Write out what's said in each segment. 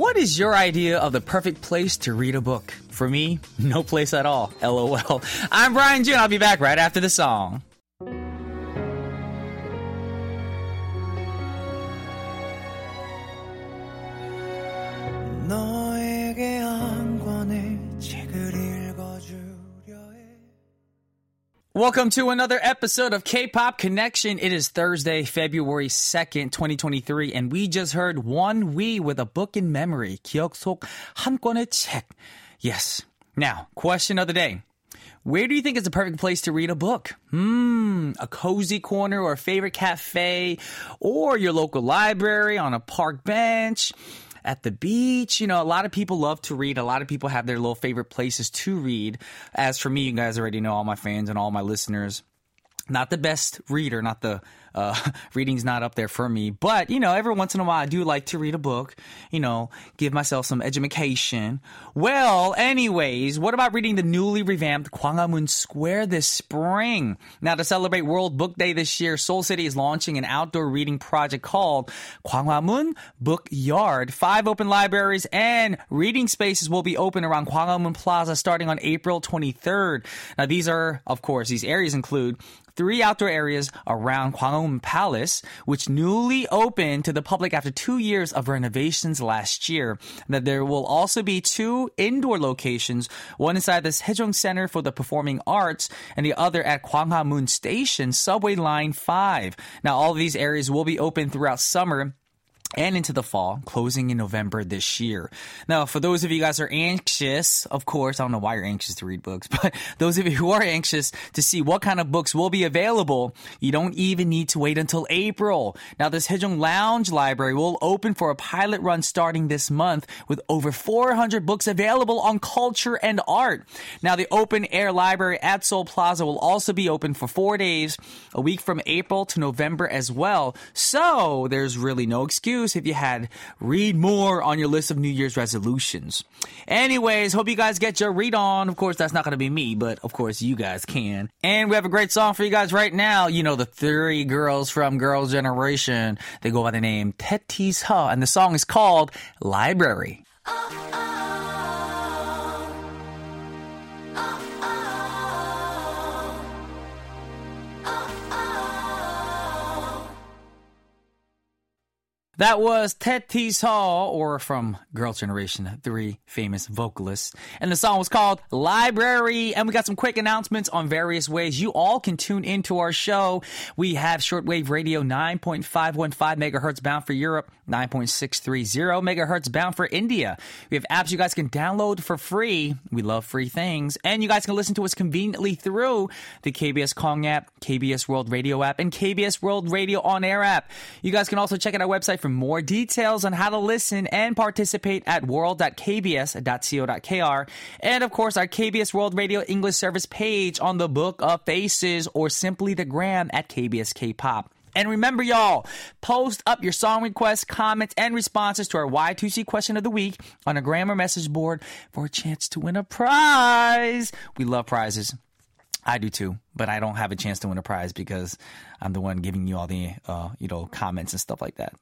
What is your idea of the perfect place to read a book? For me, no place at all. LOL. I'm Brian Joo. I'll be back right after the song. Welcome to another episode of K Pop Connection. It is Thursday, February 2nd, 2023, and we just heard ONEWE with a book in memory. 기억 속 한 권의 책. Yes. Now, question of the day. Where do you think is the perfect place to read a book? Hmm, a cozy corner or a favorite cafe or your local library on a park bench at the beach. You know, a lot of people love to read. A lot of people have their little favorite places to read. As for me, you guys already know all my fans and all my listeners. Not the best reader, not the uh, reading's not up there for me, but you know, every once in a while I do like to read a book, you know, give myself some education. Well, anyways, what about reading the newly revamped Gwanghwamun Square this spring? Now, to celebrate World Book Day this year, Seoul City is launching an outdoor reading project called Gwanghwamun Book Yard. Five open libraries and reading spaces will be open around Gwanghwamun Plaza starting on April 23rd. Now, these are, of course, these areas include three outdoor areas around Gwanghwamun Palace, which newly opened to the public after two years of renovations last year. That there will also be two indoor locations, one inside the Sejong Center for the Performing Arts and the other at Gwanghwamun Station, Subway Line 5. Now, all of these areas will be open throughout summer and into the fall, closing in November this year. Now, for those of you guys who are anxious, of course, I don't know why you're anxious to read books, but those of you who are anxious to see what kind of books will be available, you don't even need to wait until April. Now, this Hejong Lounge Library will open for a pilot run starting this month with over 400 books available on culture and art. Now, the open air library at Seoul Plaza will also be open for four days, a week from April to November as well. So, there's really no excuse if you had read more on your list of New Year's resolutions. Anyways, hope you guys get your read on. Of course, that's not going to be me, but of course, you guys can. And we have a great song for you guys right now. You know, the three girls from Girls' Generation. They go by the name TaeTiSeo, and the song is called Library. Oh, oh. That was TaeTiSeo, or from Girl Generation, three famous vocalists. And the song was called Library. And we got some quick announcements on various ways you all can tune into our show. We have shortwave radio 9.515 megahertz bound for Europe, 9.630 megahertz bound for India. We have apps you guys can download for free. We love free things. And you guys can listen to us conveniently through the KBS Kong app, KBS World Radio app, and KBS World Radio On Air app. You guys can also check out our website for more details on how to listen and participate at world.kbs.co.kr. And of course, our KBS World Radio English service page on the Book of Faces or simply the gram at KBS K-Pop. And remember, y'all, post up your song requests, comments, and responses to our Y2C question of the week on a grammar message board for a chance to win a prize. We love prizes. I do too, but I don't have a chance to win a prize because I'm the one giving you all the, uh, you know, comments and stuff like that.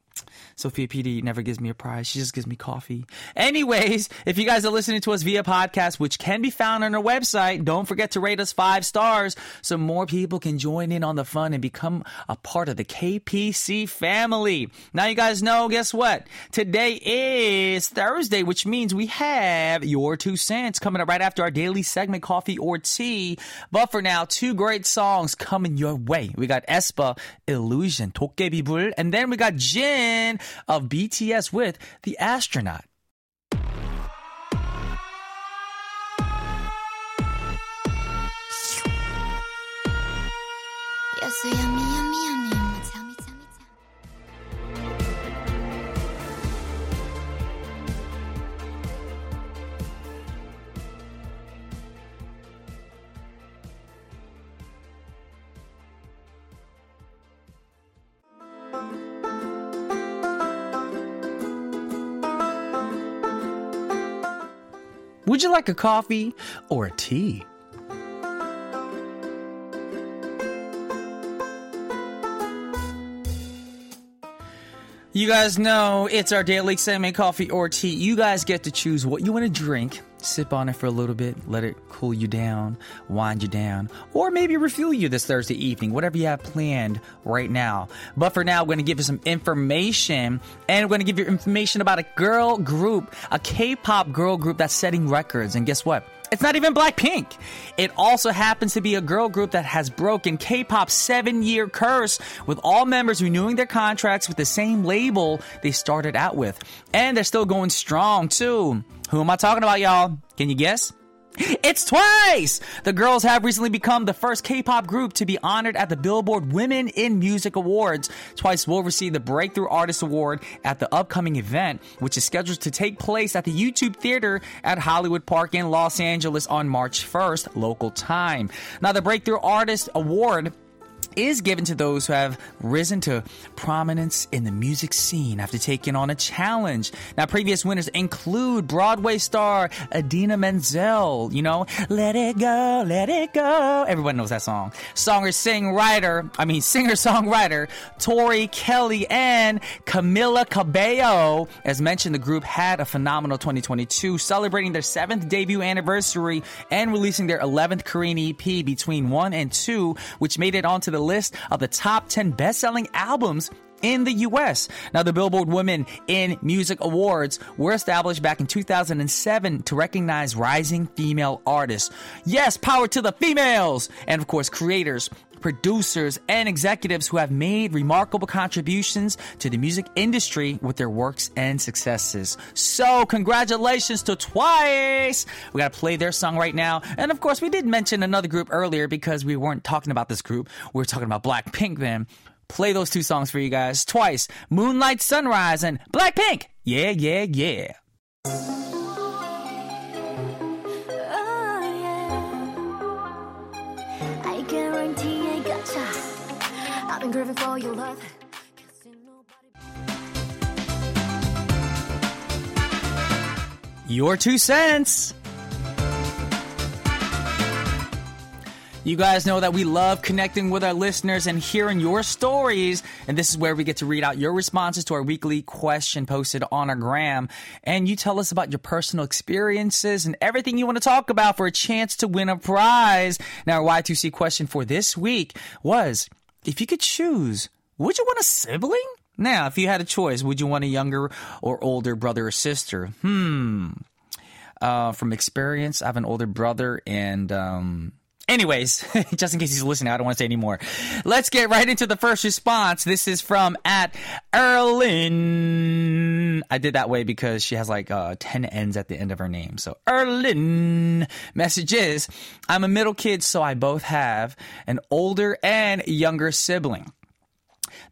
Sophia PD never gives me a prize. She just gives me coffee. Anyways, if you guys are listening to us via podcast, which can be found on our website, don't forget to rate us five stars so more people can join in on the fun and become a part of the KPC family. Now you guys know, guess what? Today is Thursday, which means we have your two cents coming up right after our daily segment, Coffee or Tea. But for now, two great songs coming your way. We got aespa, Illusion, 도깨비불, and then we got Jin of BTS with The Astronaut. Would you like a coffee or a tea? You guys know it's our daily segment, coffee or tea. You guys get to choose what you want to drink. Sip on it for a little bit, let it cool you down, wind you down, or maybe refuel you this Thursday evening, whatever you have planned right now. But for now, we're going to give you some information, and we're going to give you information about a girl group, a K pop girl group that's setting records. And guess what? It's not even Blackpink. It also happens to be a girl group that has broken K-pop's seven-year curse with all members renewing their contracts with the same label they started out with. And they're still going strong too. Who am I talking about, y'all? Can you guess? It's Twice! The girls have recently become the first K-pop group to be honored at the Billboard Women in Music Awards. Twice will receive the Breakthrough Artist Award at the upcoming event, which is scheduled to take place at the YouTube Theater at Hollywood Park in Los Angeles on March 1st, local time. Now, the Breakthrough Artist Award is given to those who have risen to prominence in the music scene after taking on a challenge. Now, previous winners include Broadway star Idina Menzel, you know, Let It Go, Let It Go. Everyone knows that song. Songer, sing, writer, I mean, singer, songwriter, Tori Kelly and Camila Cabello. As mentioned, the group had a phenomenal 2022, celebrating their seventh debut anniversary and releasing their 11th Korean EP between 1 and 2, which made it onto the list of the top 10 best selling albums in the US. Now, the Billboard Women in Music Awards were established back in 2007 to recognize rising female artists. Yes, power to the females! And of course, creators. Producers and executives who have made remarkable contributions to the music industry with their works and successes. So, congratulations to Twice! We gotta play their song right now. And of course, we did mention another group earlier because we weren't talking about this group. We were talking about Blackpink then play those two songs for you guys twice. Moonlight Sunrise and Blackpink. Yeah, yeah, yeah. Your two I You guys know that we love connecting with our listeners and hearing your stories. And this is where we get to read out your responses to our weekly question posted on our gram. And you tell us about your personal experiences and everything you want to talk about for a chance to win a prize. Now, our Y2C question for this week was if you could choose, would you want a sibling? Now, if you had a choice, would you want a younger or older brother or sister? Hmm. Uh, from experience, I have an older brother and, um, Anyways, just in case he's listening, I don't want to say anymore. Let's get right into the first response. This is from at Erlin. I did that way because she has like uh, 10 N's at the end of her name. So Erlin. Message is, I'm a middle kid, so I both have an older and younger sibling.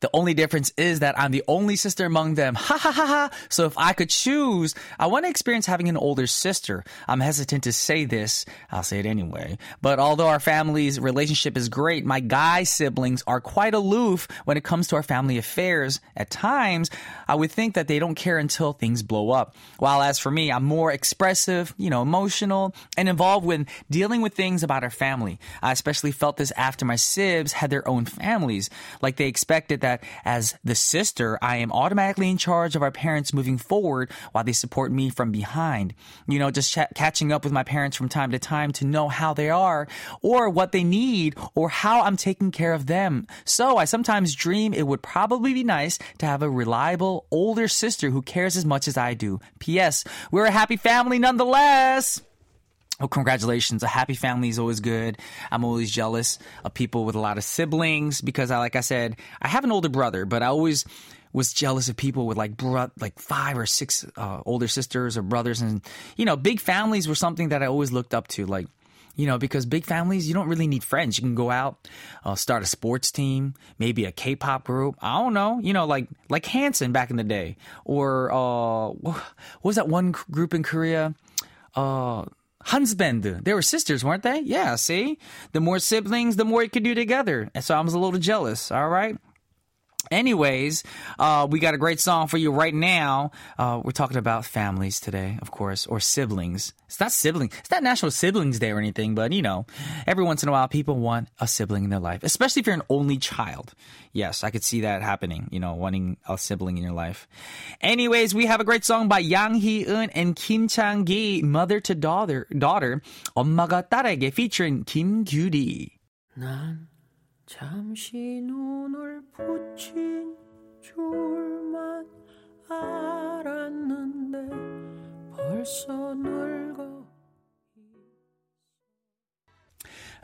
The only difference is that I'm the only sister among them. Ha ha ha ha. So if I could choose, I want to experience having an older sister. I'm hesitant to say this. I'll say it anyway. But although our family's relationship is great, my guy siblings are quite aloof when it comes to our family affairs. At times, I would think that they don't care until things blow up. While as for me, I'm more expressive, you know, emotional, and involved with dealing with things about our family. I especially felt this after my sibs had their own families. Like they expected that as the sister, I am automatically in charge of our parents moving forward while they support me from behind. You know, just ch- catching up with my parents from time to time to know how they are or what they need or how I'm taking care of them. So I sometimes dream it would probably be nice to have a reliable older sister who cares as much as I do. P.S. We're a happy family nonetheless. Oh, congratulations. A happy family is always good. I'm always jealous of people with a lot of siblings because I, like I said, I have an older brother, but I always was jealous of people with like bro- like five or six uh, older sisters or brothers. And, you know, big families were something that I always looked up to. Like, you know, because big families, you don't really need friends. You can go out, uh, start a sports team, maybe a K-pop group. I don't know, you know, like like Hanson back in the day, or uh, what was that one group in Korea? Uh, Hansband. They were sisters, weren't they? Yeah, see? The more siblings, the more you could do together. And so I was a little jealous, all right? Anyways, uh, we got a great song for you right now. Uh, we're talking about families today, of course, or siblings. It's not sibling. It's not National Siblings Day or anything, but you know, every once in a while, people want a sibling in their life, especially if you're an only child. Yes, I could see that happening. You know, wanting a sibling in your life. Anyways, we have a great song by Yang Hee-eun and Kim Chang-gi, mother to daughter, daughter, 엄마가 딸에게 featuring Kim Gyuri. 난 잠시 눈을 붙인 줄만 알았는데 벌써 늙어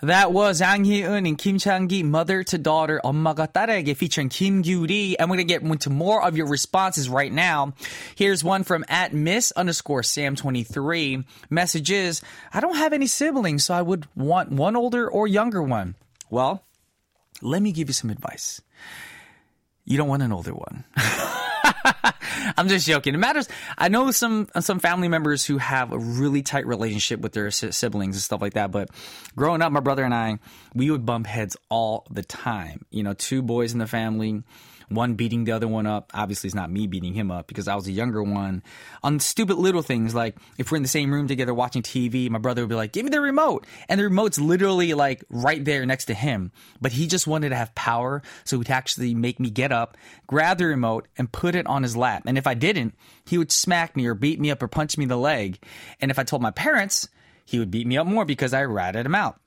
That was Yang Hee-eun and Kim Chang-gi, Mother to Daughter, 엄마가 딸에게 featuring Kim Gyu Ri. And we're going to get into more of your responses right now. Here's one from at miss underscore sam23. Message is, I don't have any siblings, so I would want one older or younger one. Well, let me give you some advice. You don't want an older one. I'm just joking. It matters. I know some some family members who have a really tight relationship with their siblings and stuff like that. But growing up, my brother and I, we would bump heads all the time. You know, two boys in the family, one beating the other one up. Obviously, it's not me beating him up because I was a younger one. On stupid little things like if we're in the same room together watching TV, my brother would be like, "Give me the remote," and the remote's literally like right there next to him. But he just wanted to have power, so he'd actually make me get up, grab the remote, and put it on his lap. And if I didn't, he would smack me or beat me up or punch me in the leg. And if I told my parents, he would beat me up more because I ratted him out.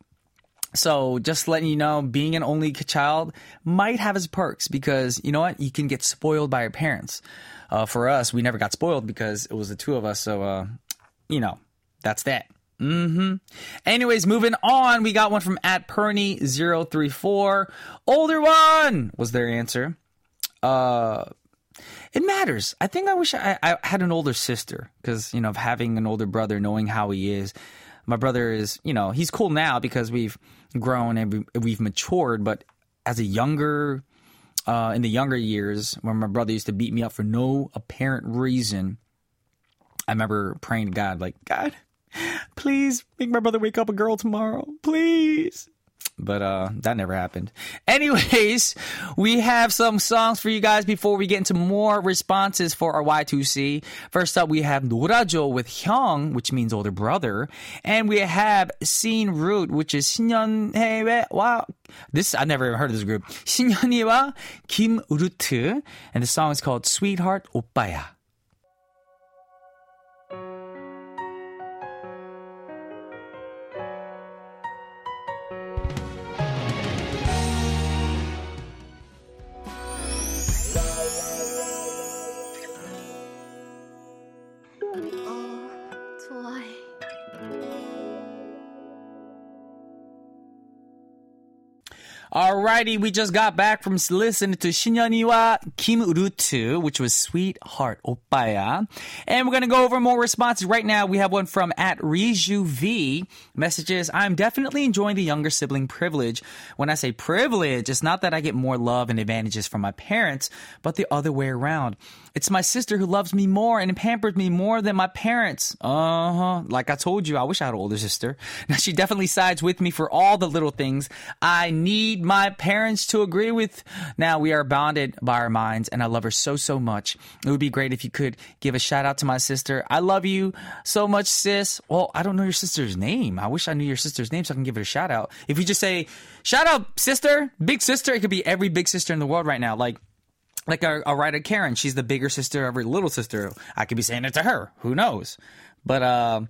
So just letting you know, being an only child might have its perks because you know what? You can get spoiled by your parents. Uh, for us, we never got spoiled because it was the two of us. So, uh, you know, that's that. Mm-hmm. Anyways, moving on, we got one from at Perny034. Older one was their answer. Uh, it matters. I think I wish I, I had an older sister because, you know, of having an older brother, knowing how he is. My brother is, you know, he's cool now because we've grown and we- we've matured, but as a younger, uh, in the younger years, when my brother used to beat me up for no apparent reason, I remember praying to God, like, God, please make my brother wake up a girl tomorrow, please But uh, that never happened. Anyways, we have some songs for you guys before we get into more responses for our Y2C. First up, we have 놀아줘 with Hyung, which means older brother. And we have Scene Root, which is 신현희와 this I never heard of this group. 신현희와 김루트. And the song is called Sweetheart 오빠야. Alrighty, we just got back from listening to 신현이와 김루트, which was Sweetheart 오빠야. And we're gonna go over more responses right now. We have one from at Riju V. Messages, I'm definitely enjoying the younger sibling privilege. When I say privilege, it's not that I get more love and advantages from my parents, but the other way around. It's my sister who loves me more and pampers me more than my parents. Uh huh. Like I told you, I wish I had an older sister. Now she definitely sides with me for all the little things I need my parents to agree with. Now we are bonded by our minds, and I love her so so much. It would be great if you could give a shout out to my sister. I love you so much, sis. Well, I don't know your sister's name. I wish I knew your sister's name so I can give her a shout out. If you just say shout out, sister, big sister, it could be every big sister in the world right now. Like like a, a writer Karen, she's the bigger sister of her little sister. I could be saying it to her. Who knows? But uh,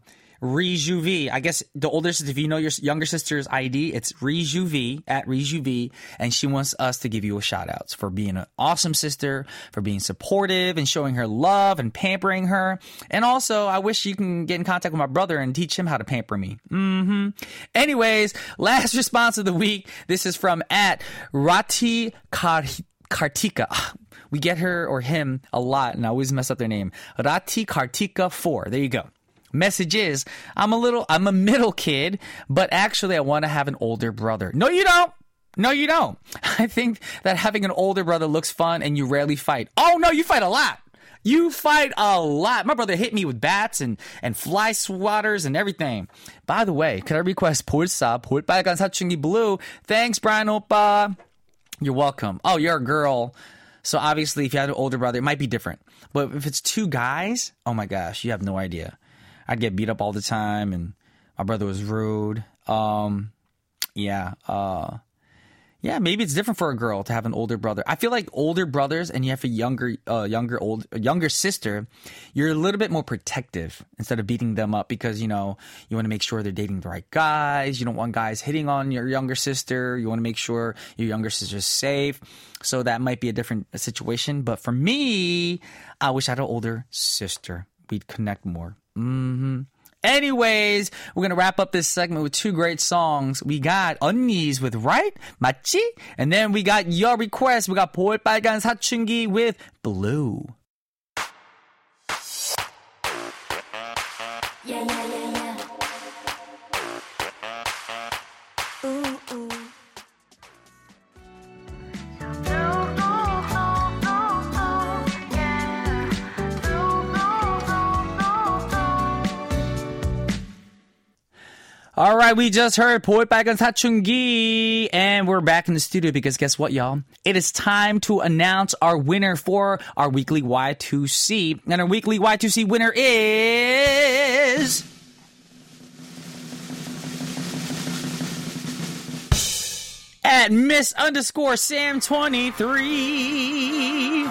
Rejuvi, I guess the older sister, if you know your younger sister's ID, it's Rejuvi at Rejuvi, and she wants us to give you a shout out for being an awesome sister, for being supportive and showing her love and pampering her. And also, I wish you can get in contact with my brother and teach him how to pamper me. hmm Anyways, last response of the week. This is from at Rati Kar- Kartika. We get her or him a lot, and I always mess up their name. Rati Kartika 4. There you go. Message is, I'm a little, I'm a middle kid, but actually I want to have an older brother. No, you don't. No, you don't. I think that having an older brother looks fun and you rarely fight. Oh no, you fight a lot. You fight a lot. My brother hit me with bats and, and fly swatters and everything. By the way, could I request 볼사, 볼빨간 사춘기 blue? Thanks, Brian Oppa. You're welcome. Oh, you're a girl. So obviously, if you had an older brother, it might be different. But if it's two guys, oh my gosh, you have no idea. I'd get beat up all the time, and my brother was rude. Um, yeah. Uh, yeah, maybe it's different for a girl to have an older brother. I feel like older brothers and you have a younger, uh, younger, old, younger sister, you're a little bit more protective instead of beating them up because you know you want to make sure they're dating the right guys. You don't want guys hitting on your younger sister. You want to make sure your younger sister's safe. So that might be a different situation. But for me, I wish I had an older sister we'd connect more. Mm-hmm. Anyways, we're gonna wrap up this segment with two great songs. We got Unnies with Right, Machi, and then we got your request. We got Bolbbalgan Sachungi with Blue. All right, we just heard 볼빨간 사춘기, and we're back in the studio because guess what, y'all? It is time to announce our winner for our weekly Y2C, and our weekly Y2C winner is. At Miss underscore Sam 23.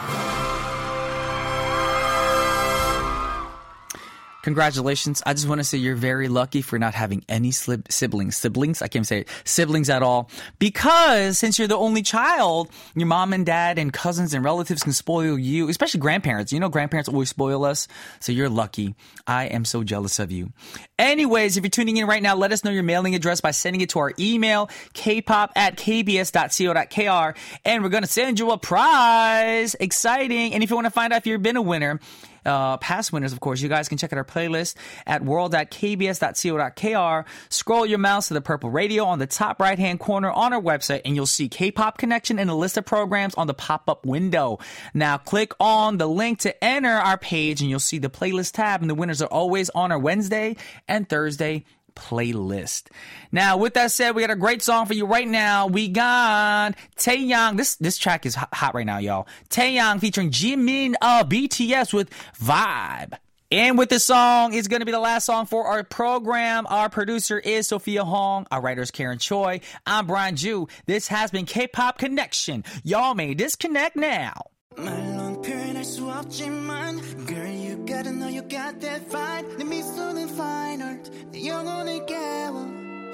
Congratulations. I just want to say you're very lucky for not having any slib- siblings. Siblings? I can't say it. Siblings at all. Because since you're the only child, your mom and dad and cousins and relatives can spoil you, especially grandparents. You know, grandparents always spoil us. So you're lucky. I am so jealous of you. Anyways, if you're tuning in right now, let us know your mailing address by sending it to our email, kpop at kbs.co.kr, and we're going to send you a prize. Exciting. And if you want to find out if you've been a winner, uh, past winners, of course, you guys can check out our playlist at world.kbs.co.kr. Scroll your mouse to the purple radio on the top right hand corner on our website, and you'll see K-pop connection and a list of programs on the pop up window. Now, click on the link to enter our page, and you'll see the playlist tab, and the winners are always on our Wednesday and Thursday playlist. Now, with that said, we got a great song for you right now. We got Taeyang. This this track is hot, right now, y'all. Taeyang featuring Jimin of BTS with Vibe. And with this song, it's going to be the last song for our program. Our producer is Sophia Hong. Our writer is Karen Choi. I'm Brian Joo. This has been K-Pop Connection. Y'all may disconnect now. 말론 표현할 수 없지만 Girl you gotta know you got that fight 내 미소는 fine art 내 영혼을 깨워 음,